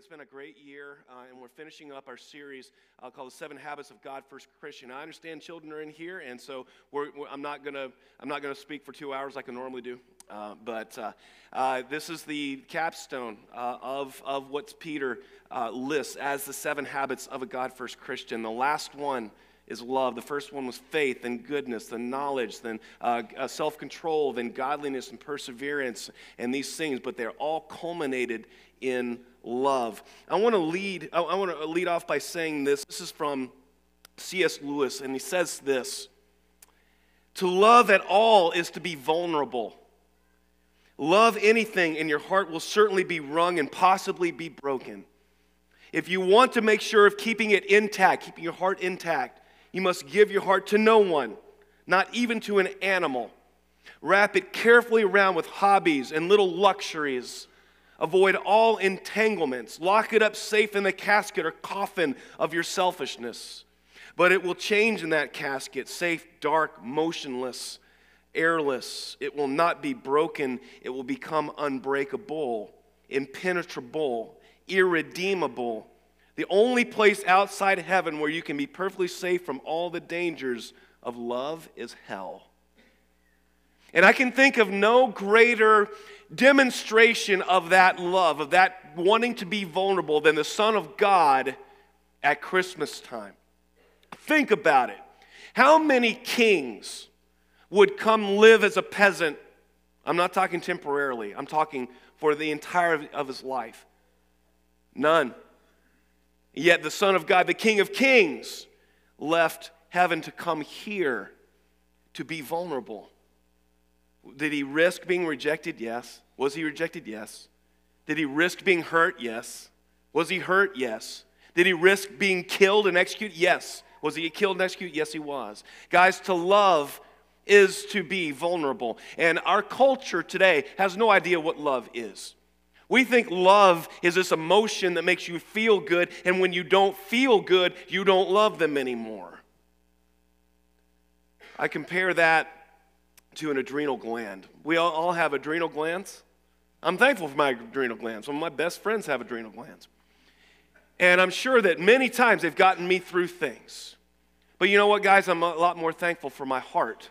It's been a great year, uh, and we're finishing up our series uh, called "The Seven Habits of God First Christian." I understand children are in here, and so we're, we're, I'm not gonna I'm not gonna speak for two hours like I normally do. Uh, but uh, uh, this is the capstone uh, of, of what Peter lists as the seven habits of a God First Christian. The last one is love. The first one was faith, then goodness, then knowledge, then uh, self control, then godliness and perseverance, and these things, but they're all culminated in love. I want to lead, I want to lead off by saying this. This is from C.S. Lewis, and he says this To love at all is to be vulnerable. Love anything, and your heart will certainly be wrung and possibly be broken. If you want to make sure of keeping it intact, keeping your heart intact, you must give your heart to no one, not even to an animal. Wrap it carefully around with hobbies and little luxuries Avoid all entanglements. Lock it up safe in the casket or coffin of your selfishness. But it will change in that casket, safe, dark, motionless, airless. It will not be broken. It will become unbreakable, impenetrable, irredeemable. The only place outside heaven where you can be perfectly safe from all the dangers of love is hell. And I can think of no greater demonstration of that love, of that wanting to be vulnerable, than the Son of God at Christmas time. Think about it. How many kings would come live as a peasant? I'm not talking temporarily, I'm talking for the entire of his life. None. Yet the Son of God, the King of Kings, left heaven to come here to be vulnerable did he risk being rejected? Yes. Was he rejected? Yes. Did he risk being hurt? Yes. Was he hurt? Yes. Did he risk being killed and executed? Yes. Was he killed and executed? Yes, he was. Guys, to love is to be vulnerable. And our culture today has no idea what love is. We think love is this emotion that makes you feel good, and when you don't feel good, you don't love them anymore. I compare that to an adrenal gland. We all, have adrenal glands. I'm thankful for my adrenal glands. Some of my best friends have adrenal glands. And I'm sure that many times they've gotten me through things. But you know what, guys? I'm a lot more thankful for my heart.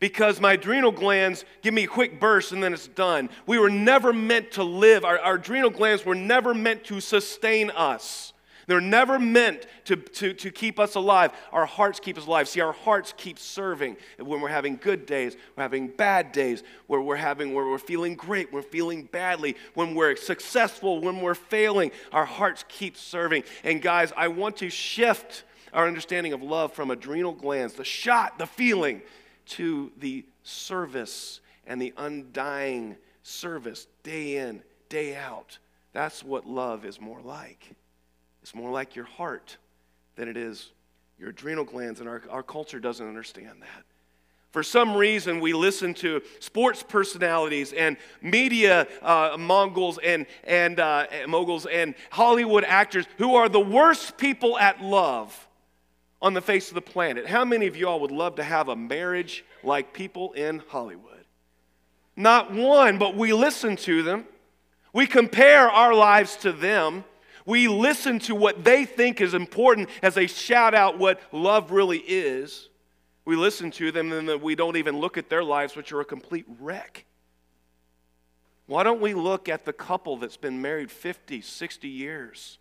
Because my adrenal glands give me a quick burst and then it's done. We were never meant to live, our, our adrenal glands were never meant to sustain us. They're never meant to, to, to keep us alive. Our hearts keep us alive. See, our hearts keep serving when we're having good days, we're having bad days, where we're having where we're feeling great, we're feeling badly, when we're successful, when we're failing, our hearts keep serving. And guys, I want to shift our understanding of love from adrenal glands, the shot, the feeling, to the service and the undying service day in, day out. That's what love is more like. It's more like your heart than it is your adrenal glands, and our, our culture doesn't understand that. For some reason, we listen to sports personalities and media uh, moguls and, and uh, moguls and Hollywood actors who are the worst people at love on the face of the planet. How many of y'all would love to have a marriage like people in Hollywood? Not one, but we listen to them. We compare our lives to them. We listen to what they think is important as they shout out what love really is. We listen to them and we don't even look at their lives, which are a complete wreck. Why don't we look at the couple that's been married 50, 60 years,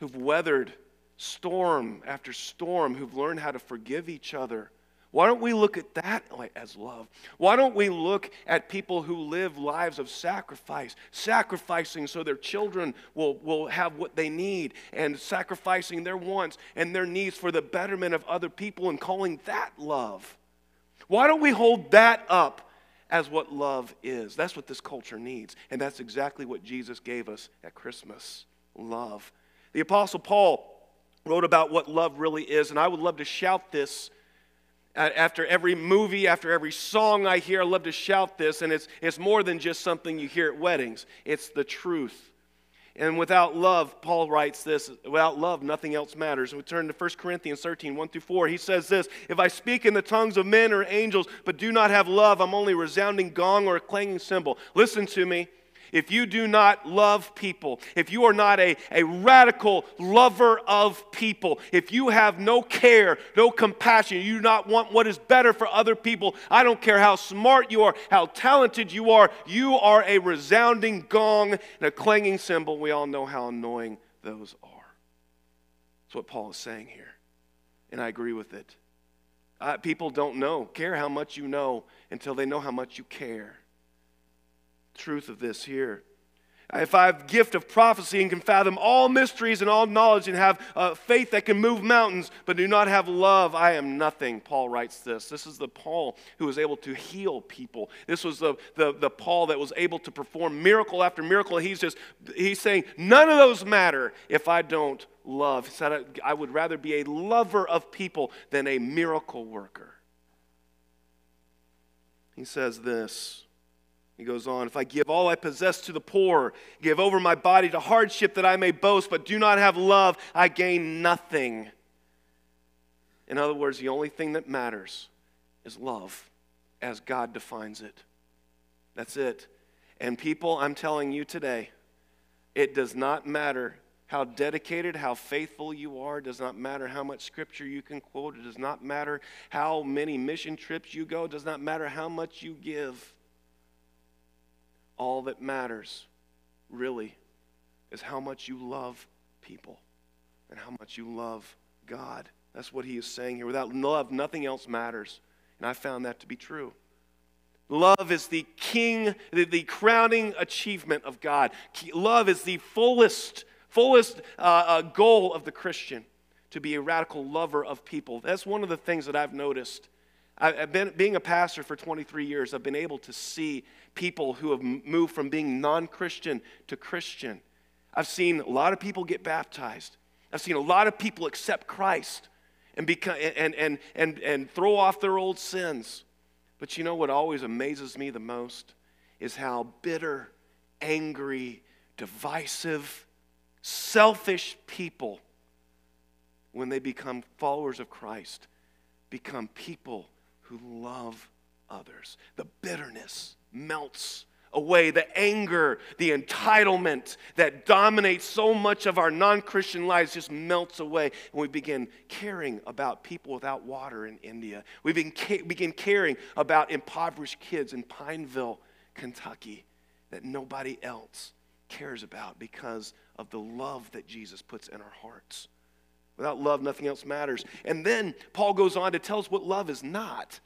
who've weathered storm after storm, who've learned how to forgive each other, why don't we look at that as love? Why don't we look at people who live lives of sacrifice, sacrificing so their children will, will have what they need, and sacrificing their wants and their needs for the betterment of other people and calling that love? Why don't we hold that up as what love is? That's what this culture needs, and that's exactly what Jesus gave us at Christmas love. The Apostle Paul wrote about what love really is, and I would love to shout this after every movie, after every song I hear, I love to shout this, and it's, it's more than just something you hear at weddings, it's the truth. And without love, Paul writes this without love, nothing else matters. And we turn to 1 Corinthians 13, 1 through 4. He says this If I speak in the tongues of men or angels, but do not have love, I'm only a resounding gong or a clanging cymbal. Listen to me. If you do not love people, if you are not a, a radical lover of people, if you have no care, no compassion, you do not want what is better for other people, I don't care how smart you are, how talented you are, you are a resounding gong and a clanging cymbal. We all know how annoying those are. That's what Paul is saying here. And I agree with it. Uh, people don't know, care how much you know until they know how much you care truth of this here. If I have gift of prophecy and can fathom all mysteries and all knowledge and have uh, faith that can move mountains, but do not have love, I am nothing. Paul writes this. This is the Paul who was able to heal people. This was the, the, the Paul that was able to perform miracle after miracle. He's just he's saying none of those matter if I don't love. He said I would rather be a lover of people than a miracle worker. He says this. He goes on, if I give all I possess to the poor, give over my body to hardship that I may boast, but do not have love, I gain nothing. In other words, the only thing that matters is love as God defines it. That's it. And people, I'm telling you today, it does not matter how dedicated, how faithful you are. It does not matter how much scripture you can quote. It does not matter how many mission trips you go. It does not matter how much you give all that matters, really, is how much you love people and how much you love God. That's what he is saying here. Without love, nothing else matters. And I found that to be true. Love is the king, the, the crowning achievement of God. Love is the fullest, fullest uh, uh, goal of the Christian to be a radical lover of people. That's one of the things that I've noticed. I've been being a pastor for 23 years. I've been able to see people who have moved from being non Christian to Christian. I've seen a lot of people get baptized. I've seen a lot of people accept Christ and, become, and, and, and, and throw off their old sins. But you know what always amazes me the most is how bitter, angry, divisive, selfish people, when they become followers of Christ, become people who love others. The bitterness, melts away, the anger, the entitlement that dominates so much of our non Christian lives just melts away. And we begin caring about people without water in India. We begin, begin caring about impoverished kids in Pineville, Kentucky, that nobody else cares about because of the love that Jesus puts in our hearts. Without love, nothing else matters. And then Paul goes on to tell us what love is not.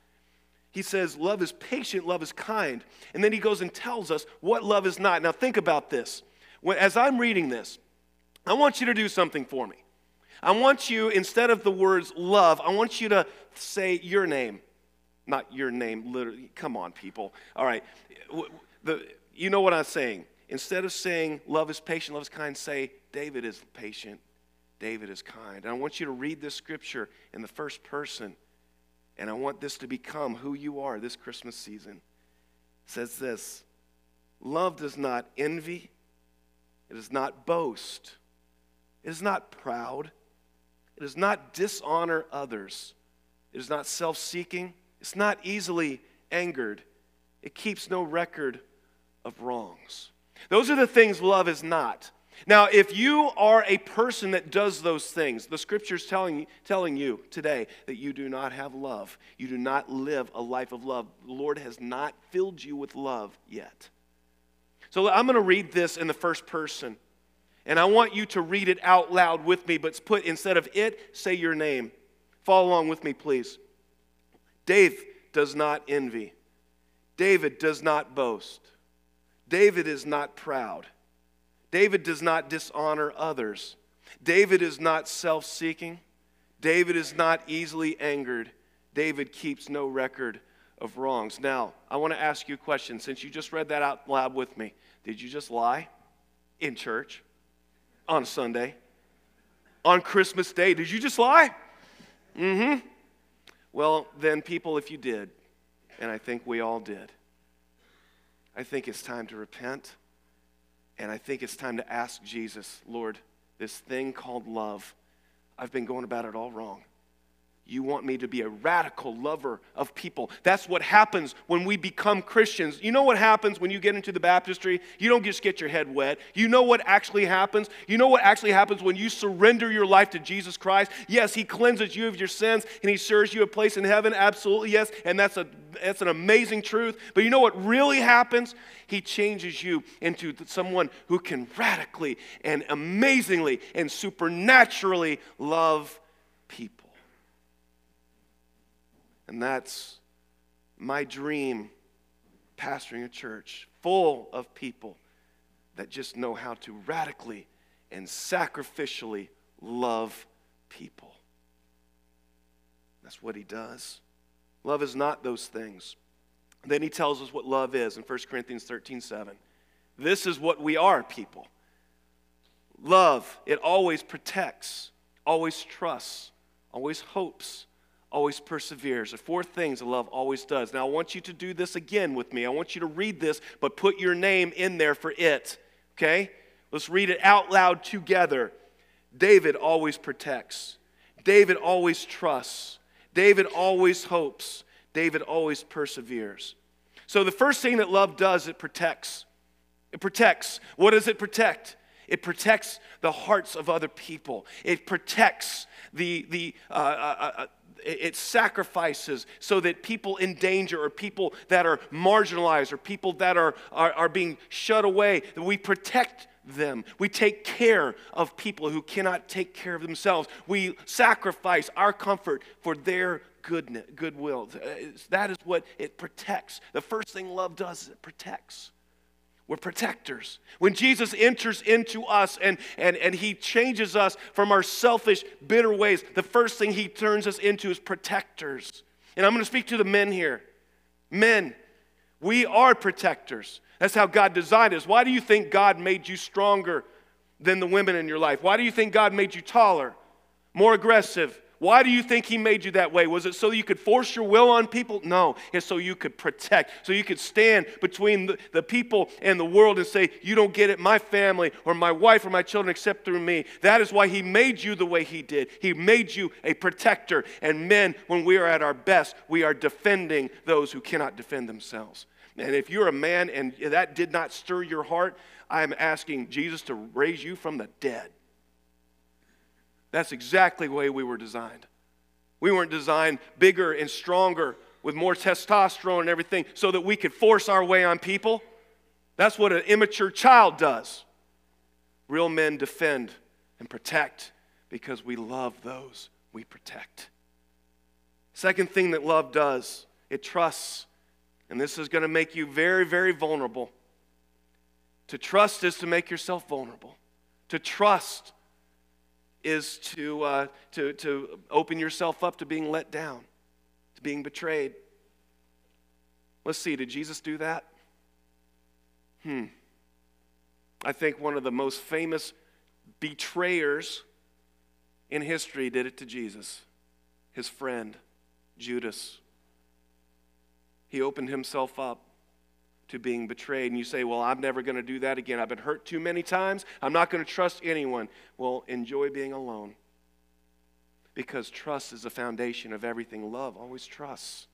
He says, Love is patient, love is kind. And then he goes and tells us what love is not. Now, think about this. When, as I'm reading this, I want you to do something for me. I want you, instead of the words love, I want you to say your name. Not your name, literally. Come on, people. All right. The, you know what I'm saying. Instead of saying love is patient, love is kind, say David is patient, David is kind. And I want you to read this scripture in the first person and I want this to become who you are this Christmas season. It says this Love does not envy, it does not boast, it is not proud, it does not dishonor others, it is not self seeking, it's not easily angered, it keeps no record of wrongs. Those are the things love is not. Now, if you are a person that does those things, the scripture's telling, telling you today that you do not have love. You do not live a life of love. The Lord has not filled you with love yet. So I'm going to read this in the first person. And I want you to read it out loud with me, but put instead of it, say your name. Follow along with me, please. Dave does not envy. David does not boast. David is not proud. David does not dishonor others. David is not self seeking. David is not easily angered. David keeps no record of wrongs. Now, I want to ask you a question. Since you just read that out loud with me, did you just lie in church on Sunday? On Christmas Day? Did you just lie? Mm hmm. Well, then, people, if you did, and I think we all did, I think it's time to repent and I think it's time to ask Jesus, Lord, this thing called love, I've been going about it all wrong. You want me to be a radical lover of people. That's what happens when we become Christians. You know what happens when you get into the baptistry? You don't just get your head wet. You know what actually happens? You know what actually happens when you surrender your life to Jesus Christ? Yes, He cleanses you of your sins and He serves you a place in heaven. Absolutely, yes. And that's, a, that's an amazing truth. But you know what really happens? He changes you into someone who can radically and amazingly and supernaturally love people. And that's my dream pastoring a church full of people that just know how to radically and sacrificially love people. That's what he does. Love is not those things. Then he tells us what love is in 1 Corinthians 13 7. This is what we are, people. Love, it always protects, always trusts, always hopes, always perseveres. The four things that love always does. Now, I want you to do this again with me. I want you to read this, but put your name in there for it. Okay? Let's read it out loud together. David always protects, David always trusts, David always hopes, David always perseveres. So, the first thing that love does, it protects. It protects. What does it protect? It protects the hearts of other people. It protects the, the, uh, uh, uh, it sacrifices so that people in danger or people that are marginalized or people that are, are, are being shut away, we protect them. We take care of people who cannot take care of themselves. We sacrifice our comfort for their goodness, goodwill. That is what it protects. The first thing love does is it protects. We're protectors. When Jesus enters into us and, and, and he changes us from our selfish, bitter ways, the first thing he turns us into is protectors. And I'm going to speak to the men here. Men, we are protectors. That's how God designed us. Why do you think God made you stronger than the women in your life? Why do you think God made you taller, more aggressive, why do you think he made you that way? Was it so you could force your will on people? No, it's so you could protect, so you could stand between the, the, people and the world and say, You don't get it, my family or my wife or my children except through me. That is why he made you the way he did. He made you a protector. And men, when we are at our best, we are defending those who cannot defend themselves. And if you're a man and that did not stir your heart, I am asking Jesus to raise you from the dead. That's exactly the way we were designed. We weren't designed bigger and stronger with more testosterone and everything so that we could force our way on people. That's what an immature child does. Real men defend and protect because we love those we protect. Second thing that love does, it trusts. And this is going to make you very, very vulnerable. To trust is to make yourself vulnerable. To trust is to, uh, to, to open yourself up to being let down, to being betrayed. Let's see, did Jesus do that? Hmm. I think one of the most famous betrayers in history did it to Jesus, his friend, Judas. He opened himself up to being betrayed. And you say, Well, I'm never going to do that again. I've been hurt too many times. I'm not going to trust anyone. Well, enjoy being alone. Because trust is the foundation of everything. Love always trusts.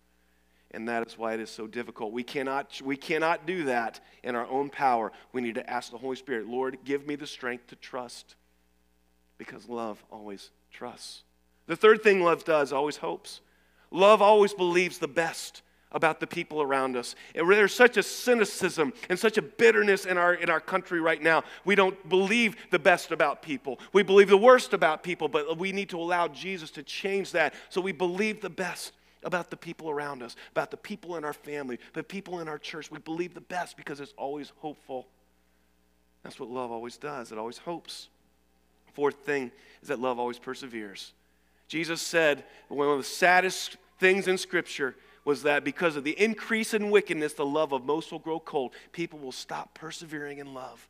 And that is why it is so difficult. We cannot, we cannot do that in our own power. We need to ask the Holy Spirit, Lord, give me the strength to trust. Because love always trusts. The third thing love does always hopes. Love always believes the best about the people around us. And there's such a cynicism and such a bitterness in our, in our country right now. We don't believe the best about people. We believe the worst about people, but we need to allow Jesus to change that so we believe the best about the people around us, about the people in our family, the people in our church. We believe the best because it's always hopeful. That's what love always does, it always hopes. Fourth thing is that love always perseveres. Jesus said one of the saddest things in Scripture was that because of the increase in wickedness, the love of most will grow cold. People will stop persevering in love.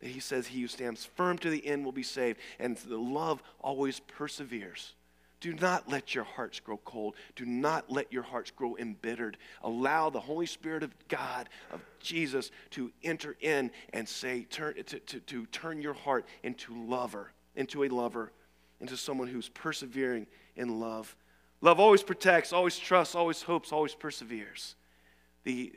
And he says, He who stands firm to the end will be saved. And the love always perseveres. Do not let your hearts grow cold. Do not let your hearts grow embittered. Allow the Holy Spirit of God, of Jesus, to enter in and say, turn, to, to, to turn your heart into lover, into a lover. into someone who's persevering in love. Love always protects, always trusts, always hopes, always perseveres. The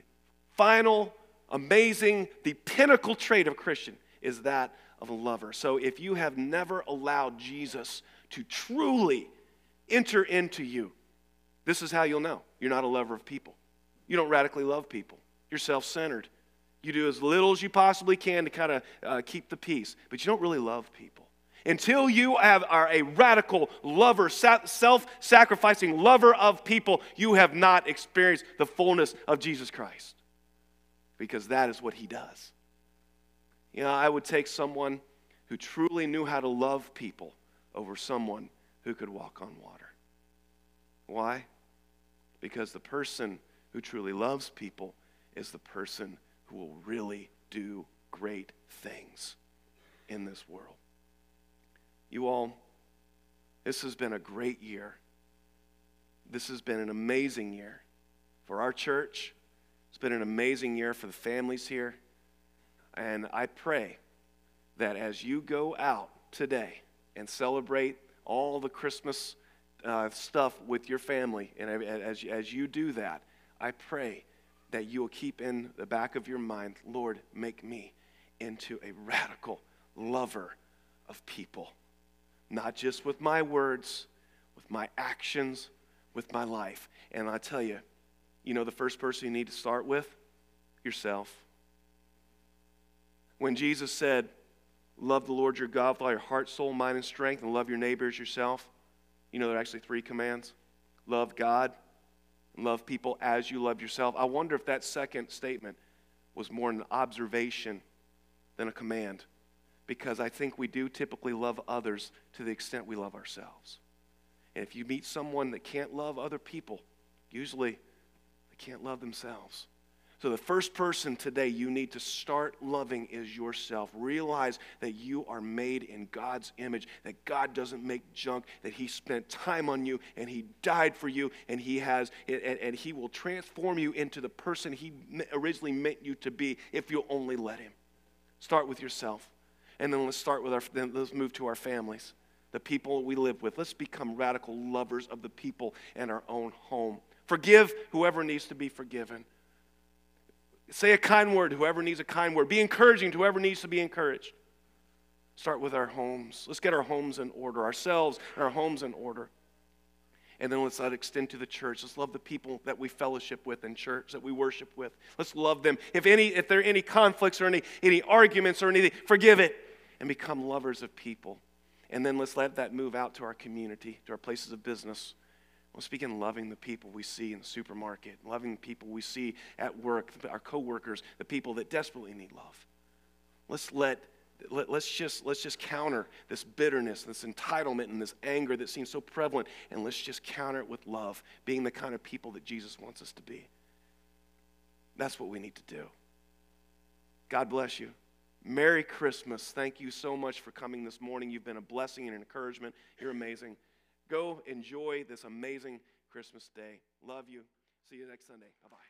final, amazing, the pinnacle trait of a Christian is that of a lover. So if you have never allowed Jesus to truly enter into you, this is how you'll know you're not a lover of people. You don't radically love people, you're self centered. You do as little as you possibly can to kind of uh, keep the peace, but you don't really love people. Until you have, are a radical lover, self sacrificing lover of people, you have not experienced the fullness of Jesus Christ. Because that is what he does. You know, I would take someone who truly knew how to love people over someone who could walk on water. Why? Because the person who truly loves people is the person who will really do great things in this world. You all, this has been a great year. This has been an amazing year for our church. It's been an amazing year for the families here. And I pray that as you go out today and celebrate all the Christmas uh, stuff with your family, and as, as you do that, I pray that you will keep in the back of your mind, Lord, make me into a radical lover of people. Not just with my words, with my actions, with my life. And I tell you, you know the first person you need to start with? Yourself. When Jesus said, Love the Lord your God with all your heart, soul, mind, and strength, and love your neighbors yourself, you know there are actually three commands love God, love people as you love yourself. I wonder if that second statement was more an observation than a command because I think we do typically love others to the extent we love ourselves. And if you meet someone that can't love other people, usually they can't love themselves. So, the first person today you need to start loving is yourself. Realize that you are made in God's image, that God doesn't make junk, that He spent time on you and He died for you, and He has, and, and He will transform you into the person He originally meant you to be if you'll only let Him. Start with yourself. And then let's start with our, then let's move to our families, the people we live with. Let's become radical lovers of the people in our own home. Forgive whoever needs to be forgiven. Say a kind word, whoever needs a kind word. Be encouraging to whoever needs to be encouraged. Start with our homes. Let's get our homes in order, ourselves and our homes in order. And then let's let extend to the church. Let's love the people that we fellowship with in church, that we worship with. Let's love them. If any, if there are any conflicts or any, any arguments or anything, forgive it and become lovers of people. And then let's let that move out to our community, to our places of business. Let's begin loving the people we see in the supermarket, loving the people we see at work, our coworkers, the people that desperately need love. Let's let, let us just let's just counter this bitterness, this entitlement, and this anger that seems so prevalent, and let's just counter it with love, being the kind of people that Jesus wants us to be. That's what we need to do. God bless you. Merry Christmas. Thank you so much for coming this morning. You've been a blessing and an encouragement. You're amazing. Go enjoy this amazing Christmas day. Love you. See you next Sunday. Bye bye.